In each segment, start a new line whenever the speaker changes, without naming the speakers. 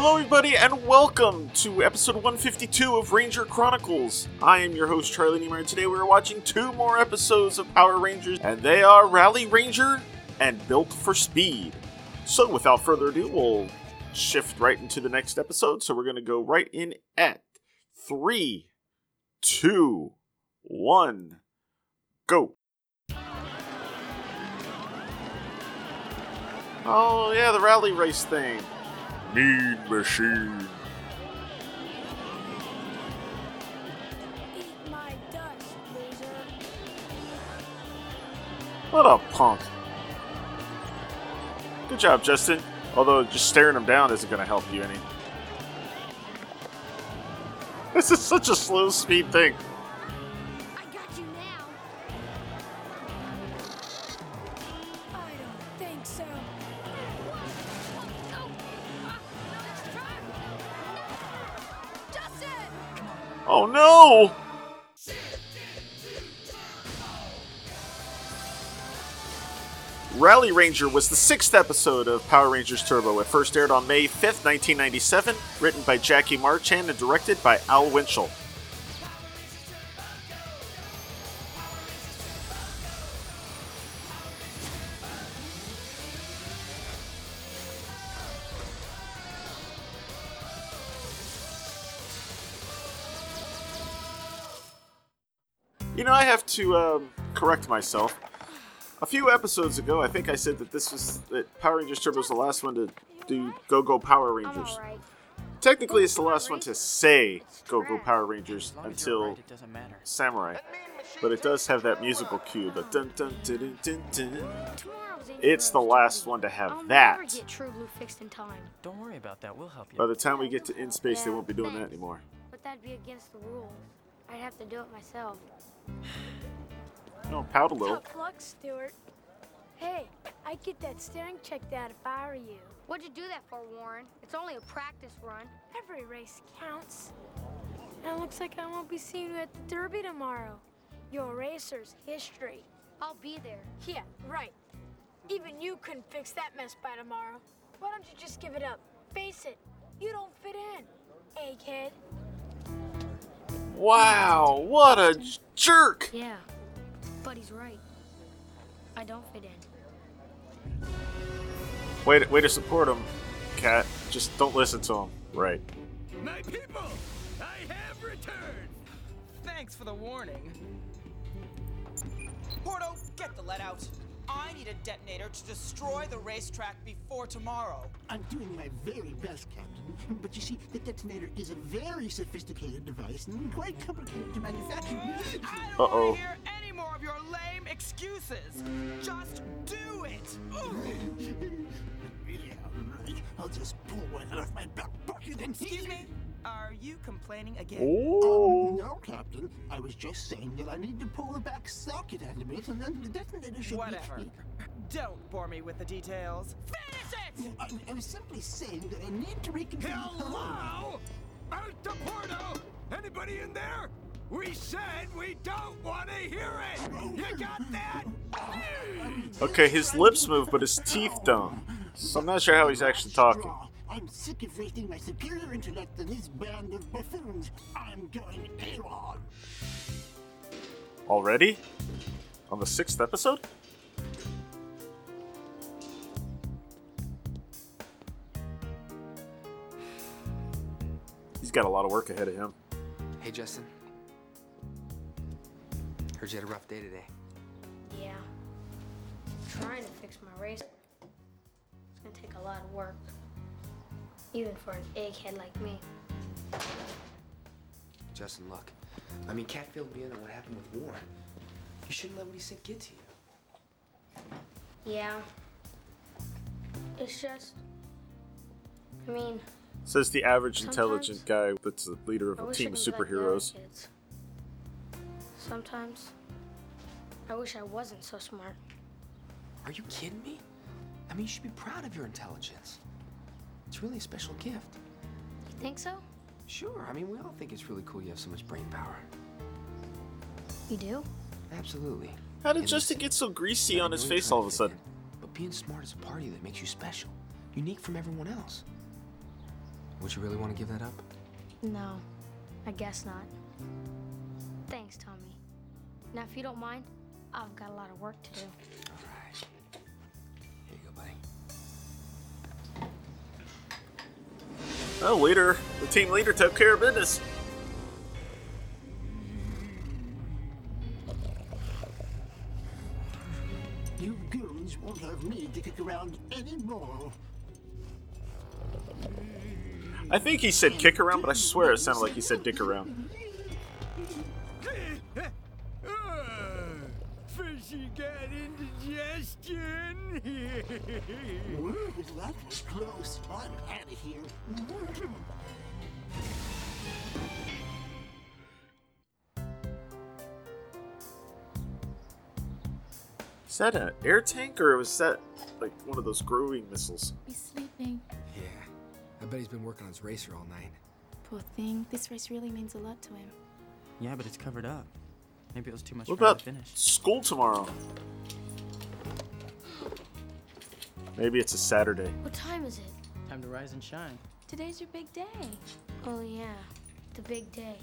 Hello, everybody, and welcome to episode 152 of Ranger Chronicles. I am your host, Charlie Niemeyer, and today we are watching two more episodes of Power Rangers, and they are Rally Ranger and Built for Speed. So, without further ado, we'll shift right into the next episode. So, we're going to go right in at three, two, one, go. Oh, yeah, the rally race thing. Mean Machine.
Eat my dust, loser.
What a punk. Good job, Justin. Although just staring him down isn't going to help you any. This is such a slow speed thing. Ranger was the sixth episode of Power Rangers Turbo. It first aired on May 5th, 1997, written by Jackie Marchand and directed by Al Winchell. You know, I have to um, correct myself. A few episodes ago, I think I said that this was that Power Rangers Turbo was the last one to do Go Go Power Rangers. Technically, it's the last one to say Go Go Power Rangers until
it doesn't matter.
Samurai, but it does have that musical cue, the dun dun dun dun dun. dun. It's the last one to have
I'll never
that.
get True Blue fixed in time.
Don't worry about that. We'll help you.
By the time we get to In Space, they won't be doing that anymore.
But that'd be against the rules. I'd have to do it myself.
No, pout a little.
Tough luck, Stuart. Hey, I'd get that steering checked out if I were you.
What'd you do that for, Warren? It's only a practice run.
Every race counts. And it looks like I won't be seeing you at the Derby tomorrow. Your racer's history.
I'll be there.
Yeah, right. Even you couldn't fix that mess by tomorrow. Why don't you just give it up? Face it, you don't fit in, egghead.
Wow, what a jerk!
Yeah, but he's right. I don't fit in.
Way to, way to support him, Kat. Just don't listen to him. Right.
My people, I have returned.
Thanks for the warning. Porto, get the let out. I need a detonator to destroy the racetrack before tomorrow.
I'm doing my very best, Captain. But you see, the detonator is a very sophisticated device and quite complicated to manufacture.
I don't
Uh-oh.
want to hear any more of your lame excuses. Just do it.
yeah, right. I'll just pull one out of my back pocket and
Excuse me. Are you complaining again?
Oh.
Um, no, Captain. I was just saying that I need to pull the back socket out of it, and then the detonator should
Whatever.
be.
Don't bore me with the details. Finish it!
I, I was simply saying that I need to reconfigure.
Hello? Out to Porto! Anybody in there? We said we don't want to hear it! You got that?
Okay, his lips move, but his teeth don't. So I'm not sure how he's actually talking.
I'm sick of wasting my superior intellect on this band of buffoons. I'm going AWOL.
Already? On the sixth episode? He's got a lot of work ahead of him.
Hey, Justin. Heard you had a rough day today.
Yeah. I'm Trying to fix my race. It's gonna take a lot of work. Even for an egghead like me.
Justin, look. I mean, Kat filled me in on what happened with Warren. You shouldn't let what he said get to you.
Yeah. It's just. I mean,
Says the average intelligent guy that's the leader of
I
a
wish
team of
could be like
superheroes.
kids. Sometimes. I wish I wasn't so smart.
Are you kidding me? I mean, you should be proud of your intelligence. It's really a special gift.
You think so?
Sure, I mean, we all think it's really cool you have so much brain power.
You do?
Absolutely.
How did
And
Justin get so greasy on his
you're
face all of a sudden?
in, But being smart is a part of you that makes you special, unique from everyone else. Would you really want to give that up?
No. I guess not. Thanks, Tommy. Now, if you don't mind, I've got a lot of work to do.
Oh, leader, the team leader took care of business.
You goons won't have me to kick around anymore.
I think he said kick around, but I swear it sounded like he said dick around.
That was close. I'm out of here.
Is that an air tank or it was that like one of those growing missiles?
He's sleeping.
Yeah. I bet he's been working on his racer all night.
Poor thing. This race really means a lot to him.
Yeah, but it's covered up. Maybe it was too much
What
for him
about
to finish.
school tomorrow? Maybe it's a Saturday.
What time is it?
Time to rise and shine.
Today's your big day.
Oh, yeah. The big day.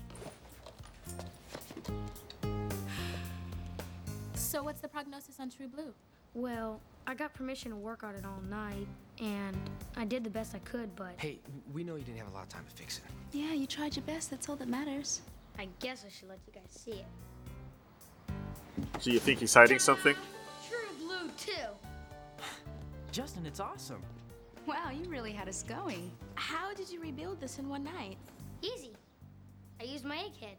So what's the prognosis on True Blue?
Well, I got permission to work on it all night, and I did the best I could, but
Hey, we know you didn't have a lot of time to fix it.
Yeah, you tried your best. That's all that matters.
I guess I should let you guys see it.
So you think he's hiding something?
True Blue, too.
Justin, it's awesome.
Wow, you really had us going. How did you rebuild this in one night?
Easy. I used my egghead.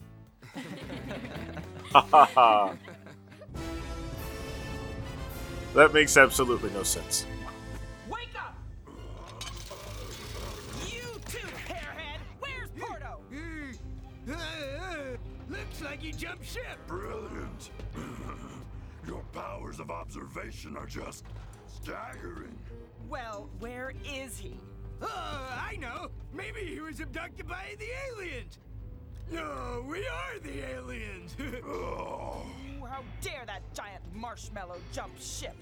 Ha ha ha. That makes absolutely no sense.
Wake up! You too, hairhead! Where's Porto?
Looks like you jumped ship.
Brilliant. Your powers of observation are just staggering.
Well, where is he?
Oh, I know. Maybe he was abducted by the aliens. No, we are the aliens.
Oh,
How dare that giant marshmallow jump ship?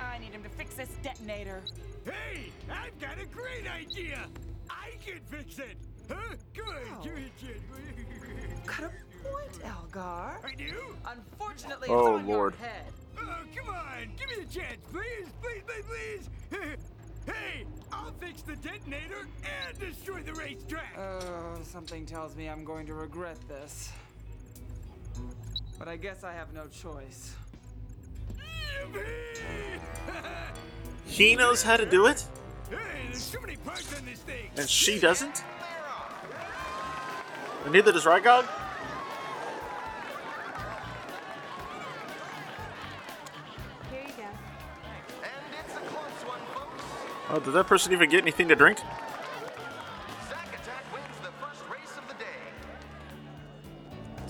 I need him to fix this detonator.
hey, I've got a great idea. I can fix it. Huh? Come on, oh. give me a chance.
Got a point, Elgar.
I do?
Unfortunately,
Oh,
it's on
Lord.
your head.
Come on. Give me a chance, please. Please, please, please. hey, I'll fix the detonator and destroy the racetrack.
Oh, something tells me I'm going to regret this. But I guess I have no choice.
Yippee!
He knows how to do it,
hey, there's so many parts on this thing.
and she doesn't? And neither does Rygog? Oh, did that person even get anything to drink?
Zack Attack wins the first race of the day.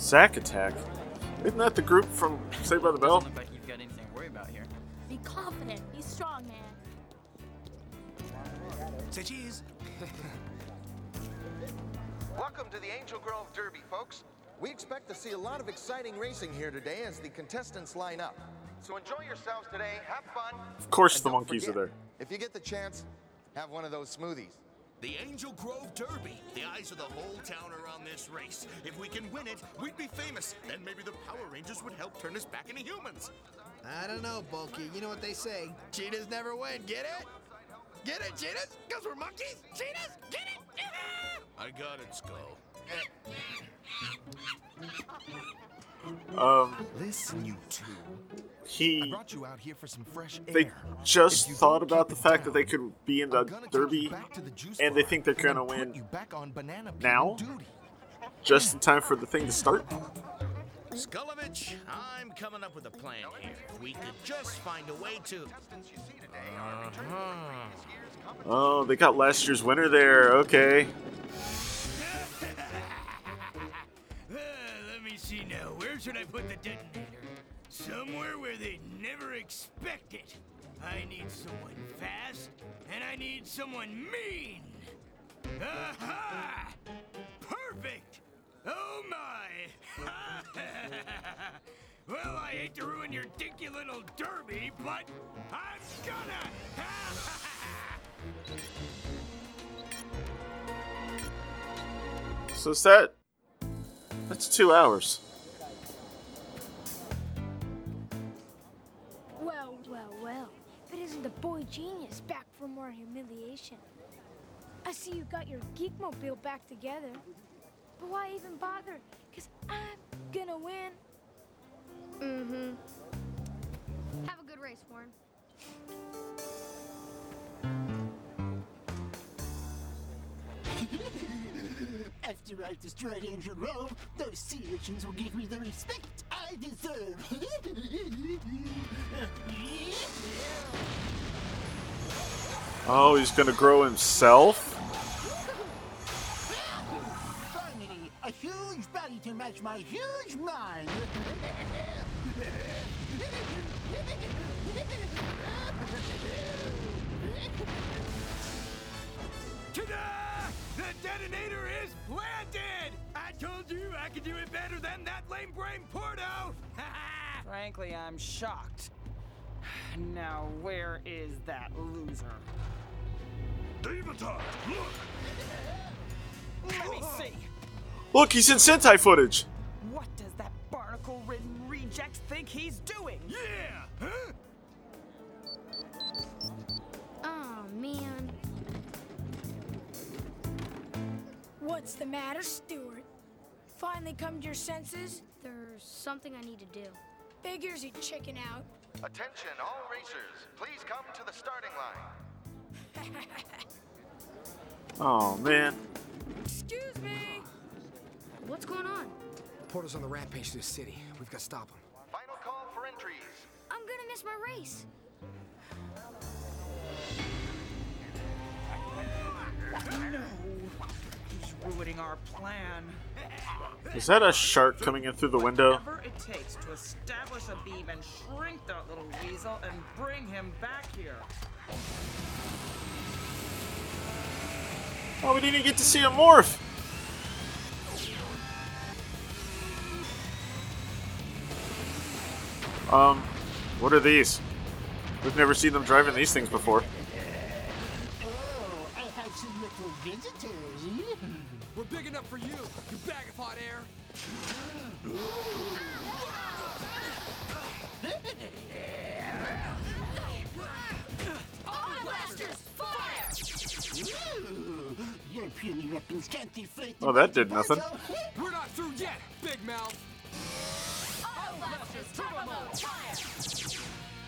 Zack Attack? Isn't that the group from Saved by the Bell?
Doesn't look like you've got anything to worry about here.
Be confident. Be strong, man.
Say cheese.
Welcome to the Angel Grove Derby, folks. We expect to see a lot of exciting racing here today as the contestants line up. So enjoy yourselves today, have fun.
Of course
and
the
don't
monkeys are there.
If you get the chance, have one of those smoothies.
The Angel Grove Derby. The eyes of the whole town are on this race. If we can win it, we'd be famous. Then maybe the Power Rangers would help turn us back into humans.
I don't know, Bulky. You know what they say. Cheetahs never win. Get it? Get it, cheetahs? Because we're monkeys? Cheetahs? Get it?
I I got it, Skull.
Um,
Listen, you two.
He
I brought you out here for some fresh air.
they just thought about the fact that they could be in the derby, and they think they're gonna win
Back on banana
now,
duty.
just in time for the thing to start.
Skullovitch, I'm coming up with a plan here. If we could just find a way to. Uh-huh.
Oh, they got last year's winner there. Okay.
Uh, let me see now. Where should I put the detonator? Somewhere where they'd never expect it. I need someone fast, and I need someone mean. Aha! Perfect! Oh my! well, I hate to ruin your dinky little derby, but I'm gonna!
So that that's two hours.
The boy genius back for more humiliation. I see you got your geekmobile back together. But why even bother? Because I'm gonna win.
Mm-hmm. Have a good race, Warren.
After I've destroyed Angel Grove, those sea urchins will give me the respect I deserve.
Oh, he's gonna grow himself.
Finally, a huge body to match my huge mind.
Ta-da! The detonator is planted! I told you I could do it better than that lame brain Porto!
Frankly, I'm shocked. Now, where is that loser?
Divatox, look!
Let me see.
Look, he's in Sentai footage.
What does that barnacle-ridden reject think he's doing?
Yeah! Huh?
Oh, man.
What's the matter, Stuart? Finally come to your senses?
There's something I need to do.
Figures you chicken out.
Attention, all racers. Please come to the starting line.
Oh man.
Excuse me.
What's going on?
Porto's on the rampage to the city. We've got to stop him.
Final call for entries.
I'm gonna miss my race.
No. He's ruining our plan.
Is that a shark coming in through the window?
Whatever it takes to establish a beam and shrink that little weasel and bring him back here.
Oh, we didn't even get to see a morph. Um, what are these? We've never seen them driving these things before.
Oh, I have some little visitors.
We're big enough for you, you bag of hot air!
All blasters, fire!
Your puny weapons can't deflate
Oh, that did nothing.
We're not through yet, big mouth!
All blasters, turbo mode, fire!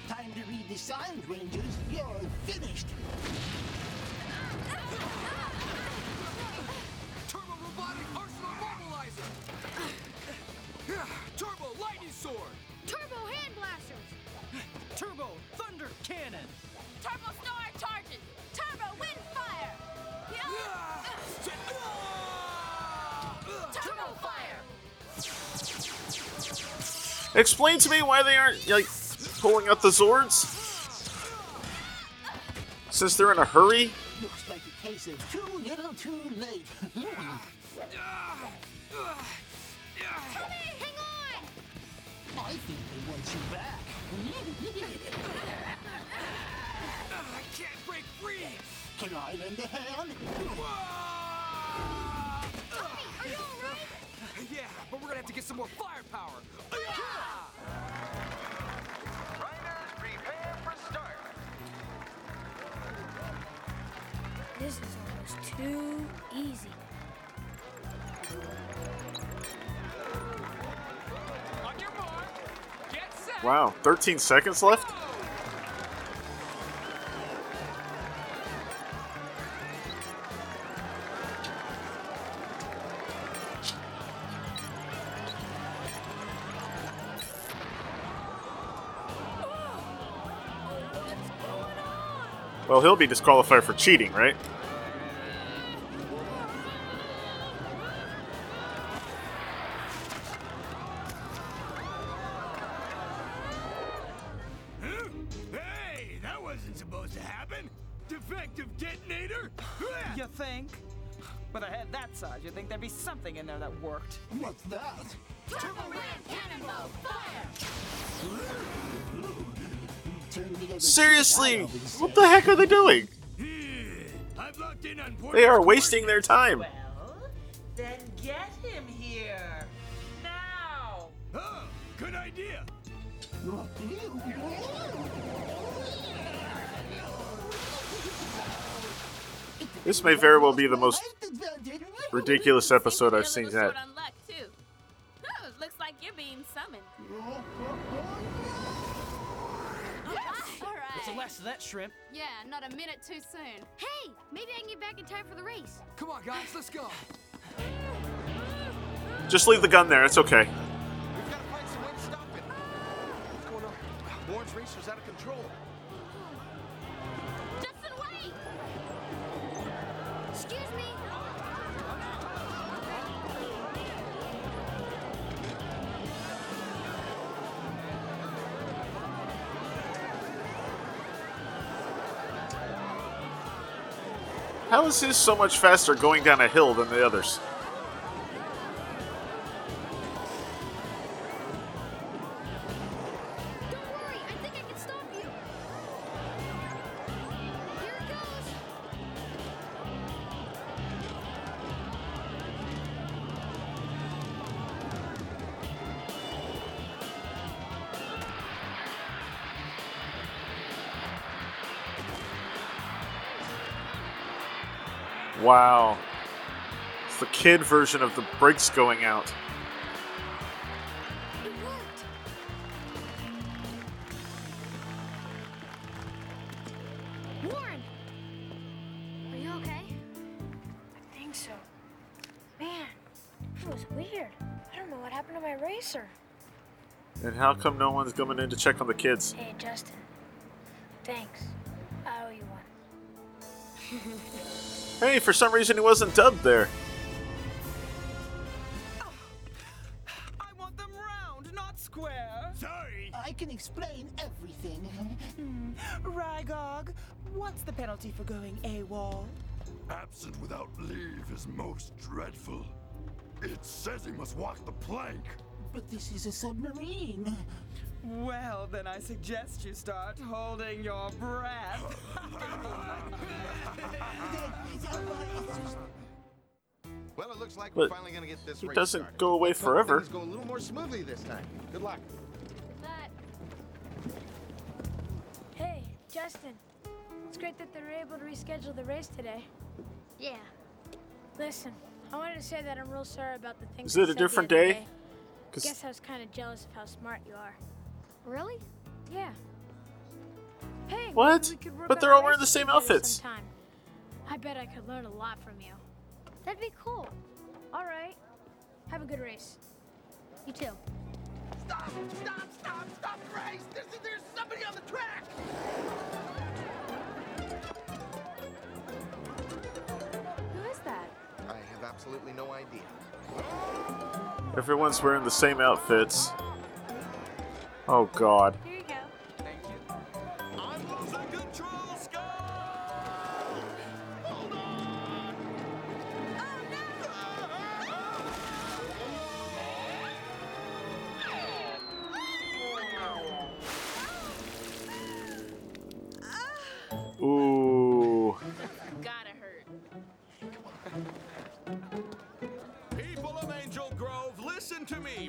Time to read the signs, Rangers. You're finished.
Explain to me why they aren't like pulling out the Zords. Since they're in a hurry.
Looks like a case of too little, too late.
Tommy, hang on!
I think they want you back.
I can't break free!
Can I lend a hand?
Are you alright?
Yeah, but we're gonna have to get some more firepower!
too easy.
Wow, 13 seconds left? Well, he'll be disqualified for cheating, right? Seriously, what the heck are they doing?
I've locked in on
They are wasting their time.
Then get him here. Now!
Good idea.
This may very well be the most ridiculous episode I've seen yet.
Shrimp?
Yeah, not a minute too soon.
Hey, maybe I can get back in time for the race.
Come on, guys, let's go.
Just leave the gun there, it's okay.
We've got to find some way to stop it. What's going on? Warren's racer's out of control.
How is his so much faster going down a hill than the others? Kid version of the brakes going out.
Warren! Are you okay? I think so. Man, that was weird. I don't know what happened to my racer.
And how come no one's coming in to check on the kids?
Hey, Justin. Thanks. I owe you one.
Hey, for some reason he wasn't dubbed there.
Going AWOL?
Absent without leave is most dreadful. It says he must walk the plank.
But this is a submarine.
Well, then I suggest you start holding your breath.
Well, it looks like
But
we're finally going to get this
he
race
doesn't
started.
go away
Let's
forever.
Things go a little more smoothly this time. Good luck.
Hey, Justin. It's great that they were able to reschedule the race today.
Yeah.
Listen, I wanted to say that I'm real sorry about the things
Is it a
said the
different
other
day? 'Cause-
Guess I was kind of jealous of how smart you are. Really? Yeah. Hey,
What?
maybe we could work
But they're all wearing the same outfits.
sometime. I bet I could learn a lot from you. That'd be cool. All right. Have a good race. You too.
Stop! Stop! Stop! Stop the race! There's, there's somebody on the track!
Absolutely no idea.
Everyone's wearing the same outfits. Oh god.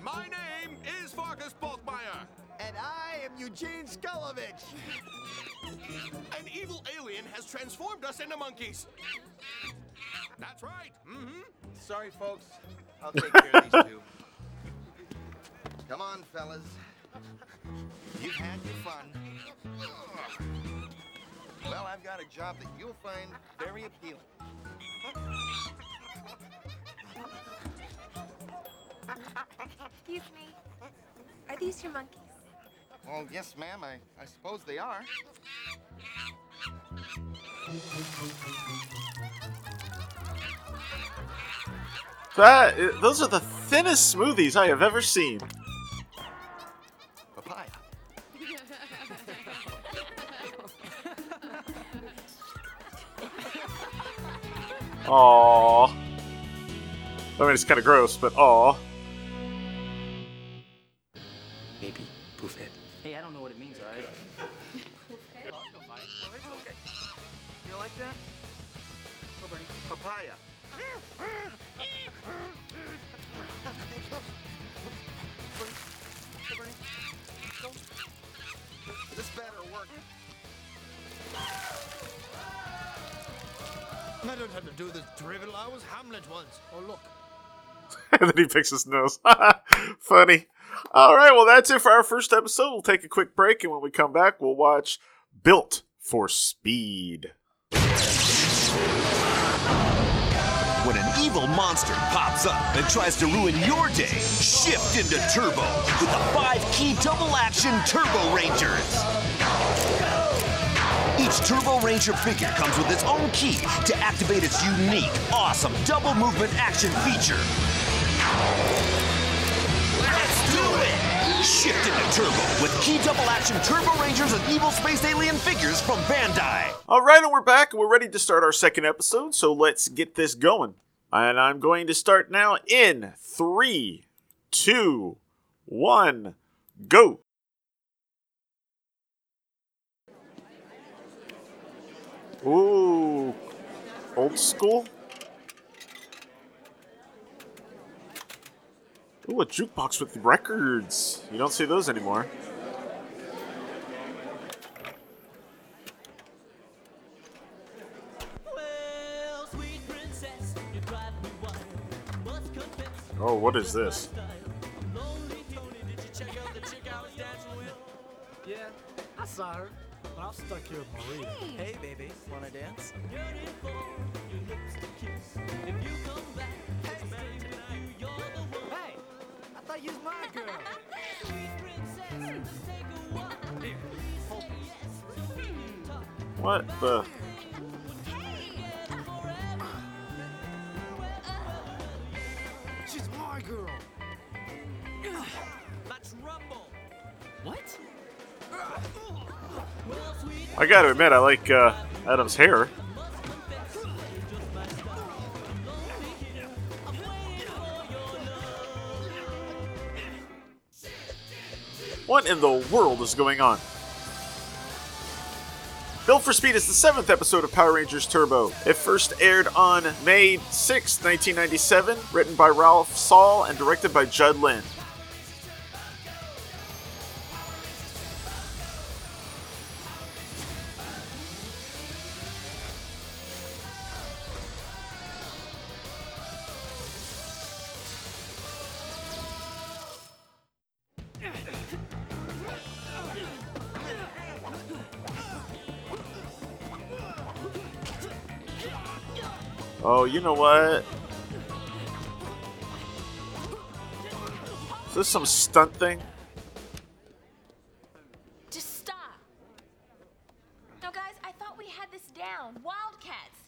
My name is Farkas Bulkmeyer.
And I am Eugene Skullovitch.
An evil alien has transformed us into monkeys. That's right. Mm-hmm.
Sorry, folks. I'll take care of these two. Come on, fellas. You've had your fun. Well, I've got a job that you'll find very appealing.
Excuse me. Are these your monkeys?
Oh, yes, ma'am. I, I suppose they are.
That those are the thinnest smoothies I have ever seen.
Papaya.
Aww. I mean, it's kind of gross, but aw.
I don't have to do this drivel. I was Hamlet once. Oh, look.
and then he picks his nose. Funny. All right, well, that's it for our first episode. We'll take a quick break, and when we come back, we'll watch Built for Speed.
When an evil monster pops up and tries to ruin your day, shift into Turbo with the five key double action Turbo Rangers. Each Turbo Ranger figure comes with its own key to activate its unique, awesome double movement action feature. Let's do it! Shift into Turbo with key double action Turbo Rangers and evil space alien figures from Bandai.
All right, and we're back, and we're ready to start our second episode, so let's get this going. And I'm going to start now in three, two, one, go. Ooh, old school. Ooh, a jukebox with records. You don't see those anymore. Oh, what is this?
Yeah, I saw her, but I'm stuck here with Maria. Hey, baby, wanna dance? Hey, I thought you was my girl. Hmm. Here, hold this. Hmm.
What the? I gotta admit, I like uh, Adam's hair. What in the world is going on? Built for Speed is the seventh episode of Power Rangers Turbo. It first aired on May 6, 1997, written by Ralph Saul and directed by Judd Lynn. Oh, you know what? Is this some stunt thing?
Just stop. Now, guys, I thought we had this down. Wildcats.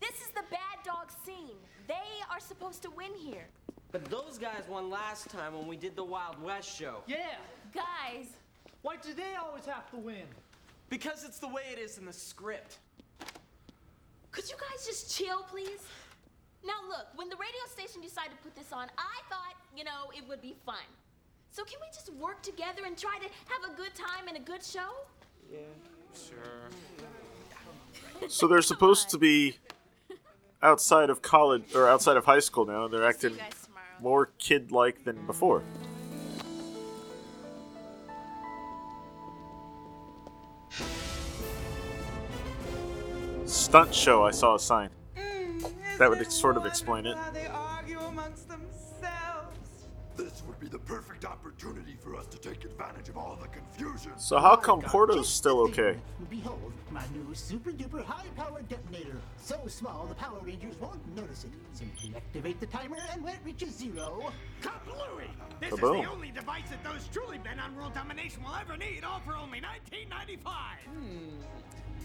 This is the bad dog scene. They are supposed to win here.
But those guys won last time when we did the Wild West show.
Yeah.
Guys.
Why do they always have to win?
Because it's the way it is in the script.
Could you guys just chill, please? Now, look, when the radio station decided to put this on, I thought, you know, it would be fun. So, can we just work together and try to have a good time and a good show?
Yeah, sure.
So they're supposed to be outside of college or outside of high school now. They're acting more kid-like than before. Stunt show. I saw a sign. Mm, that would sort of explain it.
They argue amongst themselves.
This would be the perfect opportunity for us to take advantage of all the confusion.
So how come Porto's still okay?
Behold, my new super duper high power detonator. So small the Power Rangers won't notice it. Simply activate the timer, and when it reaches zero.
Kablooey! This
Kaboom.
is the only device that those truly bent on world domination will ever need, all for only 1995. Hmm.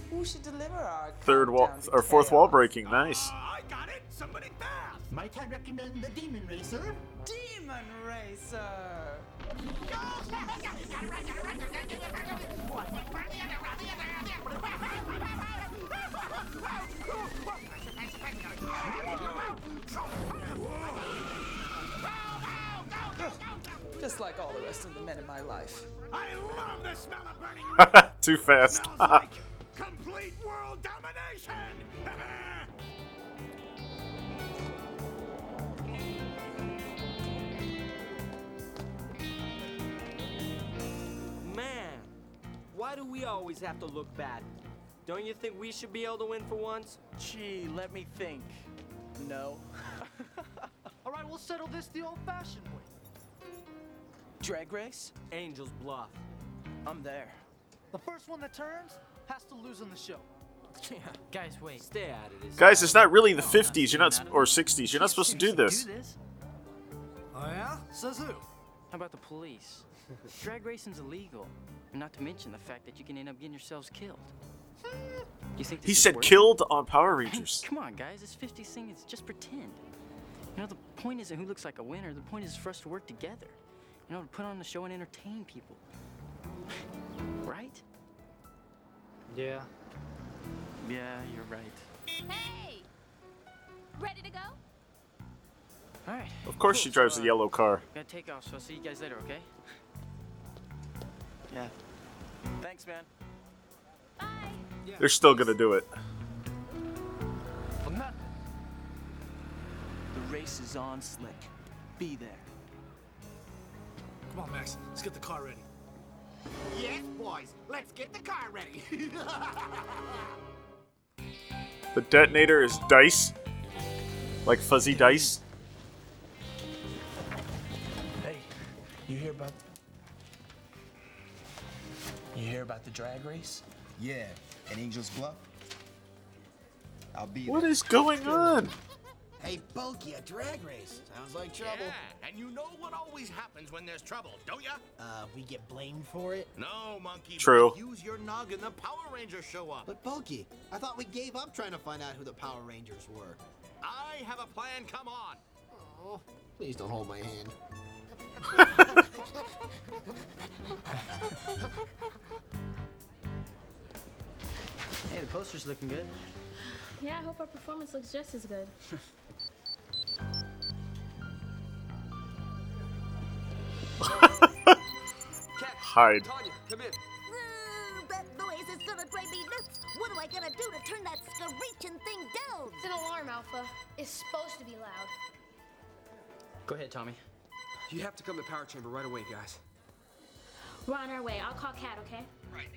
Who should deliver our
Third wall or fourth wall breaking. Nice.
Ah, I got it. Somebody fast.
Might I recommend the Demon Racer?
Demon Racer. Just like all the rest of the men in my life.
I love the smell of burning
Too fast.
Complete world domination.
Man, why do we always have to look bad? Don't you think we should be able to win for once?
Gee, let me think. No.
All right, we'll settle this the old-fashioned way.
Drag race?
Angel's Bluff.
I'm there.
The first one that turns has to lose in the show.
Yeah.
Guys, wait. Stay out of this.
Guys, it's not really the 50s. You're not or 60s. You're not supposed to do this.
Oh yeah? Says who?
How about the police? Drag racing's illegal. And not to mention the fact that you can end up getting yourselves killed. You think
He said killed on Power Rangers.
Come on, guys. It's 50 thing. It's just pretend. You know, the point isn't who looks like a winner. The point is for us to work together. You know, to put on the show and entertain people. Right?
Yeah.
Yeah, you're right.
Hey! Ready to go?
All right.
Of course she drives the uh, yellow car.
Gotta take off, so I'll see you guys later, okay?
Yeah. Thanks, man. Bye.
They're still gonna do it.
The race is on, Slick. Be there.
Come on, Max. Let's get the car ready.
Yes, boys. Let's get the car ready.
The detonator is dice. Like fuzzy dice.
Hey, you hear about You hear about the drag race?
Yeah, at Angel's Bluff. I'll be
What
there.
is going on?
Hey, Bulky, a drag race. Sounds like trouble.
Yeah, and you know what always happens when there's trouble, don't ya?
Uh, we get blamed for it?
No, monkey.
True.
but Use your noggin. The Power Rangers show up.
But Bulky, I thought we gave up trying to find out who the Power Rangers were.
I have a plan. Come on.
Oh, please don't hold my hand.
Hey, the poster's looking good.
Yeah, I hope our performance looks just as good.
Hide.
Tanya, come in.
That noise is gonna drive me nuts. What am I gonna do to turn that screeching thing down?
It's an alarm, Alpha. It's supposed to be loud.
Go ahead, Tommy.
You have to come to the Power Chamber right away, guys.
We're on our way. I'll call Kat, okay?
Right.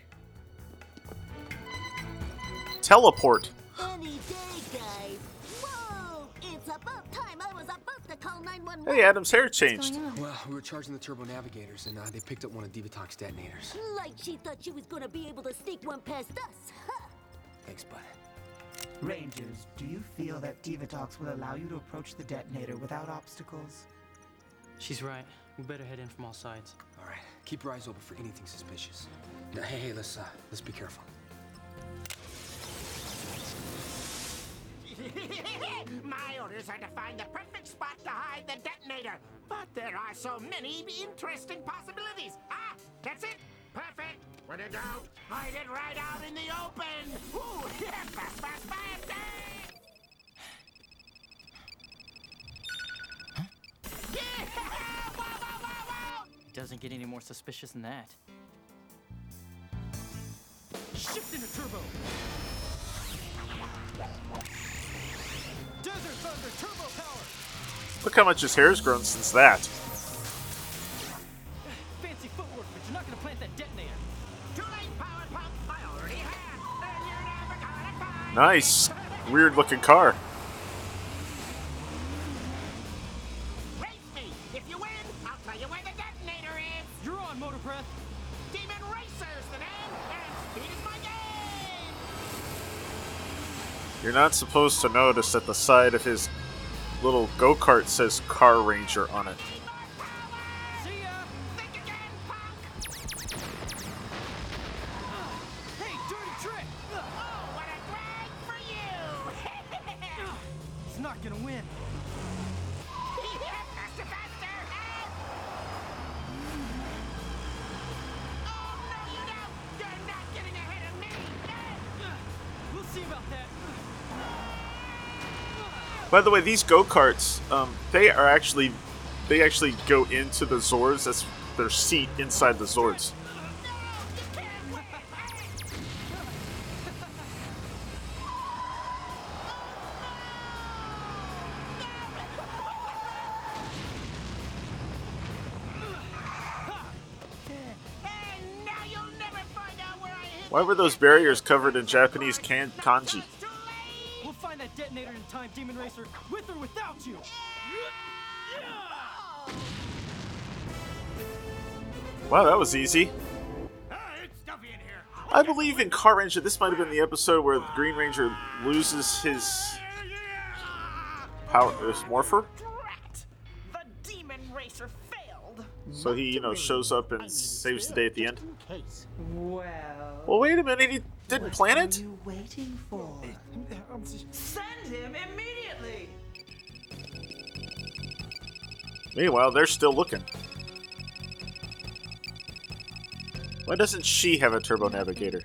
Teleport.
Any day, guys. Whoa! It's about time I was about to call 911.
Hey, Adam's hair changed.
Well, we were charging the turbo navigators, and uh, they picked up one of Divatox's detonators.
Like she thought she was gonna be able to sneak one past us. Huh.
Thanks, bud.
Rangers, do you feel that Divatox will allow you to approach the detonator without obstacles?
She's right. We better head in from all sides.
All right, keep your eyes open for anything suspicious. Now, hey, hey, let's uh, let's be careful.
My orders are to find the perfect spot to hide the detonator. But there are so many interesting possibilities. Ah, that's it. Perfect. When in doubt, hide it right out in the open. Ooh, yeah, fast, fast, fast.
It doesn't get any more suspicious than that.
Shift into turbo.
Look how much his hair's grown since that.
Fancy footwork, but you're not gonna plant that detonator.
Too late, power pump. I already had. And you're never gonna find.
Nice. Weird looking car. Not supposed to notice that the side of his little go kart says Carranger on it. By the way, these go karts, um, they are actually, they actually go into the Zords. That's their seat inside the Zords. Why were those barriers covered in Japanese kan- kanji?
That detonator in time, Demon Racer, with or without you.
Wow, that was easy. I believe in Carranger, this might have been the episode where the Green Ranger loses his power, his morpher. So he, you know, shows up and saves the day at the end.
Well.
Well, wait a minute, he didn't plan it?
What are you waiting for? Send him immediately!
Meanwhile, they're still looking. Why doesn't she have a turbo navigator?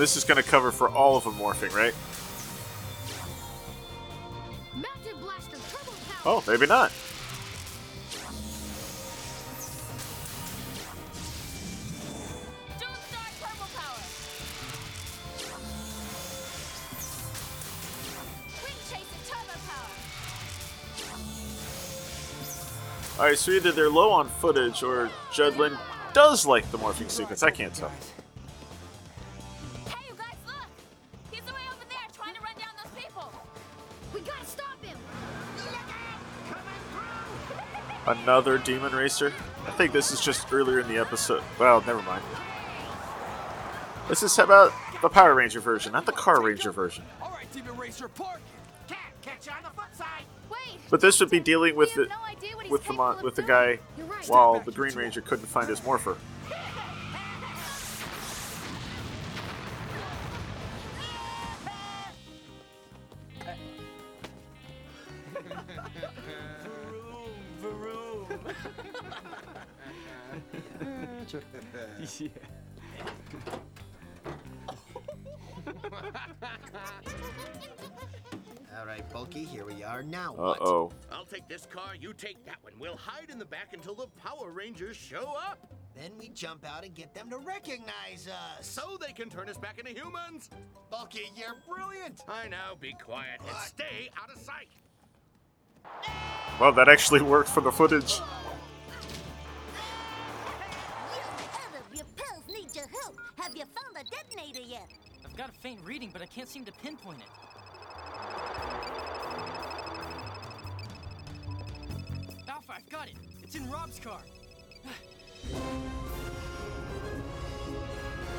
Now, this is going to cover for all of them morphing, right?
Massive blaster turbo power.
Oh, maybe not.
Dune Star turbo power. Wind Chaser turbo power.
Alright, so either they're low on footage or Judd Lynn does like the morphing sequence. I can't tell. Another Demon Racer? I think this is just earlier in the episode. Well, never mind. This is about the Power Ranger version, not the Carranger version.
All right, Demon Racer, park.
Can't catch on the foot side!
Wait!
But this would be dealing with the
no idea what he's
with the
capable
with the guy
right.
while the Green Ranger couldn't find his morpher.
Take this car, you take that one. We'll hide in the back until the Power Rangers show up.
Then we jump out and get them to recognize us.
So they can turn us back into humans.
Bulky, you're brilliant.
I know, be quiet and stay out of sight.
Well, that actually worked for the footage.
Adam, your pals need your help. Have you found the detonator yet?
I've got a faint reading, but I can't seem to pinpoint it. Got it. It's in Rob's car.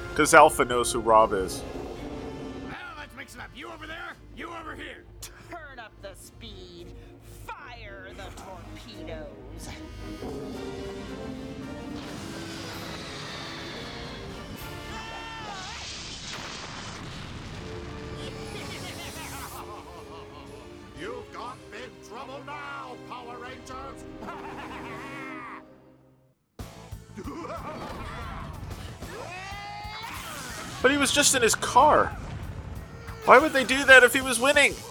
Because Alpha knows who Rob is.
Well, let's mix it up. You over there, you over here.
Turn up the speed. Fire the torpedoes.
But he was just in his car. Why would they do that if he was winning?
Looks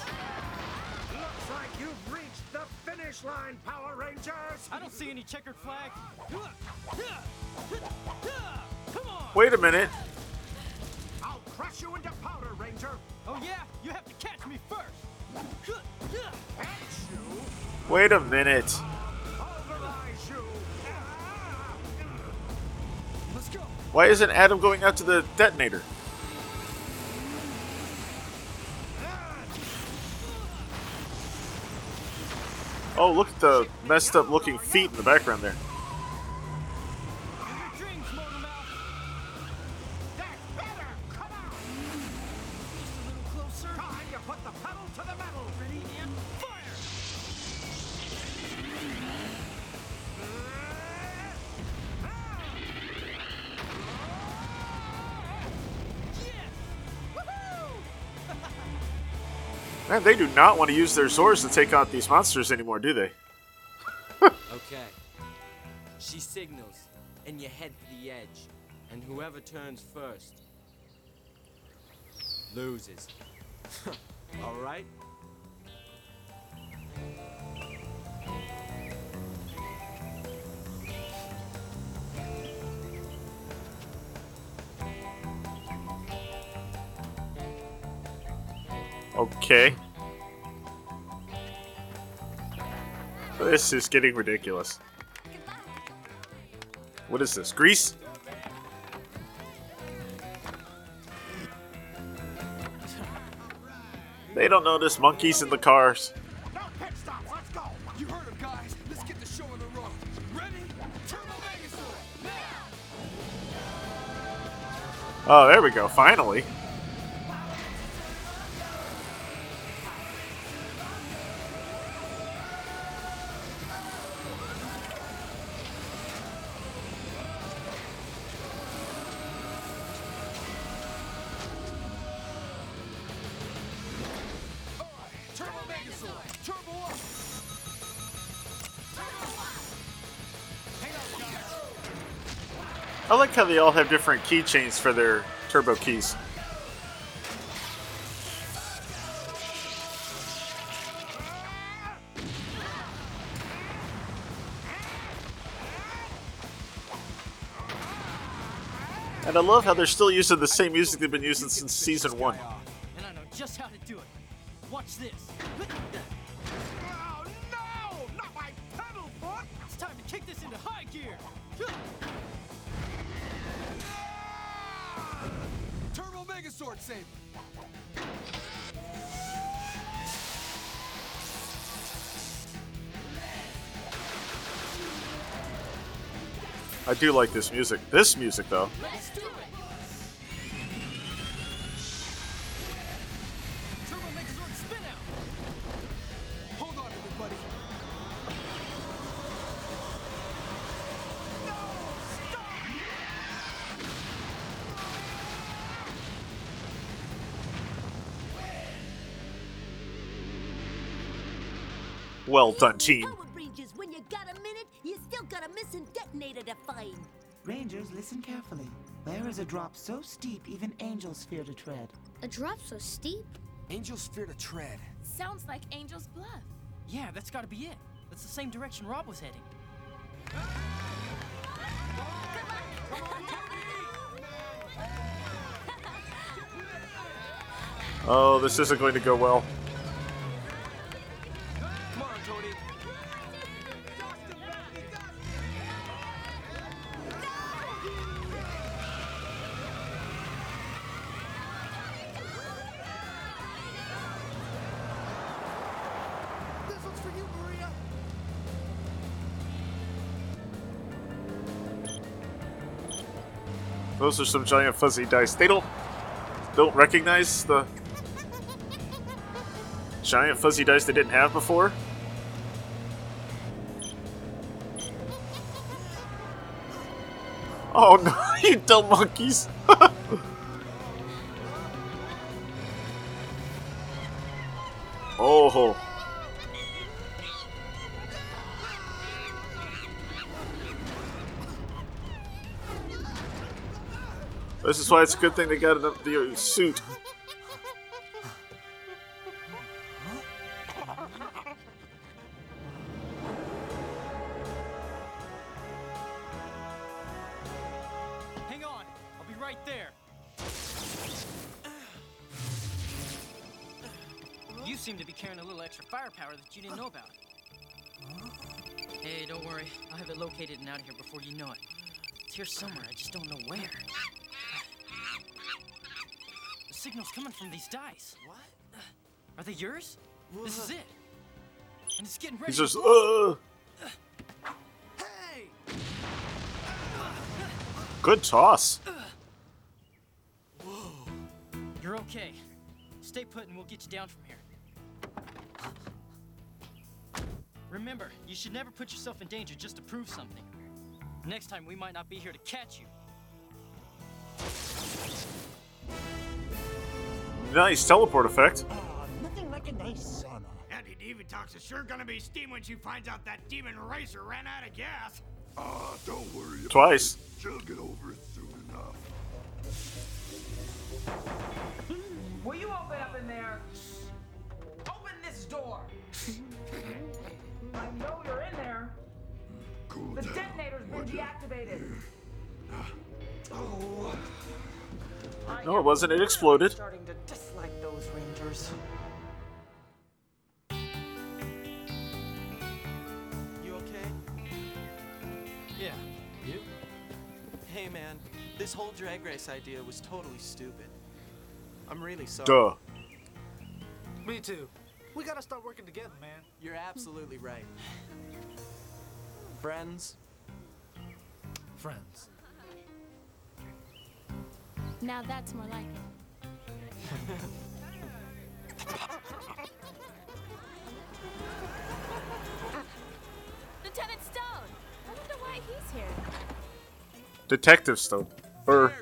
like you've reached the finish line, Power Rangers. I don't see any checkered flag. Come on.
Wait a minute.
I'll crush you into powder, Ranger. Oh yeah, you have to catch me first. Catch you?
Wait a minute. Why isn't Adam going out to the detonator? Oh, look at the messed up looking feet in the background there. Man, they do not want to use their swords to take out these monsters anymore, do they?
okay. She signals, and you head for the edge. And whoever turns first loses. Alright?
Okay. This is getting ridiculous. What is this? Grease? They don't notice monkeys in the cars.
You heard him, guys. Let's get the show on the road. Ready? Turbo Megazord, now!
Oh, there we go. Finally. Like how they all have different keychains for their turbo keys. And I love how they're still using the same music they've been using since season one.
And I know just how to do it. Watch this.
Megazord save!
I do like this music. This music, though. Well done, team.
Rangers, when you got a minute, you still got a missing detonator to find.
Rangers, listen carefully. There is a drop so steep even angels fear to tread?
A drop so steep?
Angels fear to tread.
Sounds like Angel's Bluff.
Yeah, that's gotta be it. That's the same direction Rob was heading.
Oh, this isn't going to go well. Those are some giant fuzzy dice. They don't don't recognize the giant fuzzy dice they didn't have before. Oh no, you dumb monkeys! oh. This is why it's a good thing they got the, the suit.
Hang on, I'll be right there. You seem to be carrying a little extra firepower that you didn't know about. Hey, don't worry. I'll have it located and out of here before you know it. It's here somewhere. I just don't know where. The signal's coming from these dice. What? Are they yours? This is it. And it's getting ready.
He's just,
to blow.
uh. Good toss.
You're okay. Stay put and we'll get you down from here. Remember, you should never put yourself in danger just to prove something. Next time, we might not be here to catch you.
Nice teleport effect.
Nothing like a nice sauna.
Andy Divatox is sure gonna be steamed when she finds out that demon racer ran out of gas.
Ah, don't worry. about
Twice.
it. She'll get over it soon enough.
Will you open up in there? Open this door. I know you're in there.
Cool
The
down,
detonator's been
would ya?
deactivated. Oh. I
No, it wasn't. It exploded.
Starting to dislike those rangers.
You okay? Yeah. You? Hey man, this whole drag race idea was totally stupid. I'm really sorry.
Duh.
Me too. We gotta start working together, man.
You're absolutely right. Friends?
Friends.
Now that's more like it. Lieutenant Stone! I wonder why he's here.
Detective Stone. Or,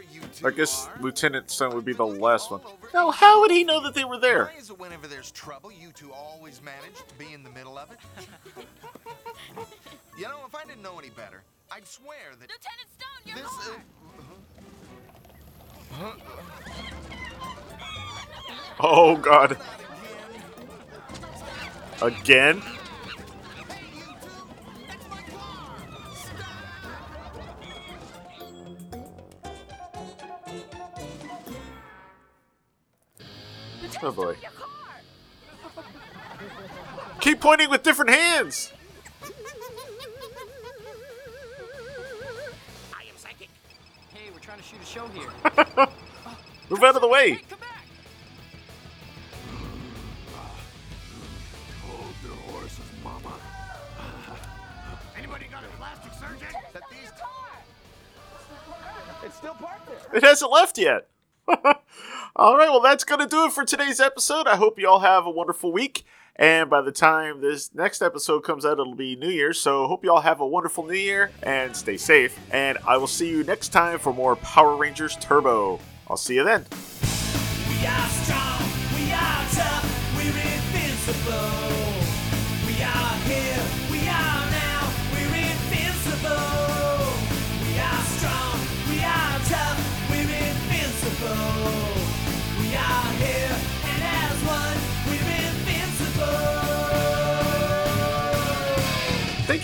I guess Lieutenant Stone would be the last one. Now, how would he know that they were there?
Why is it whenever there's trouble, you two always manage to be in the middle of it? you know, if I didn't know any better, I'd swear that.
Lieutenant Stone, you're
this, uh,
Oh, God. Again? Oh boy. Keep pointing with different hands!
Show here.
Move out of the way!
Hold your horses, mama.
Anybody got a plastic surgeon?
That these
It's still parked there.
It hasn't left yet. all right, well, that's going to do it for today's episode. I hope you all have a wonderful week. And by the time this next episode comes out, it'll be New Year. So hope you all have a wonderful New Year and stay safe. And I will see you next time for more Power Rangers Turbo. I'll see you then.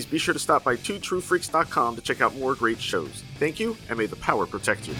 be sure to stop by twotruefreaks.com to check out more great shows. Thank you, and may the power protect you.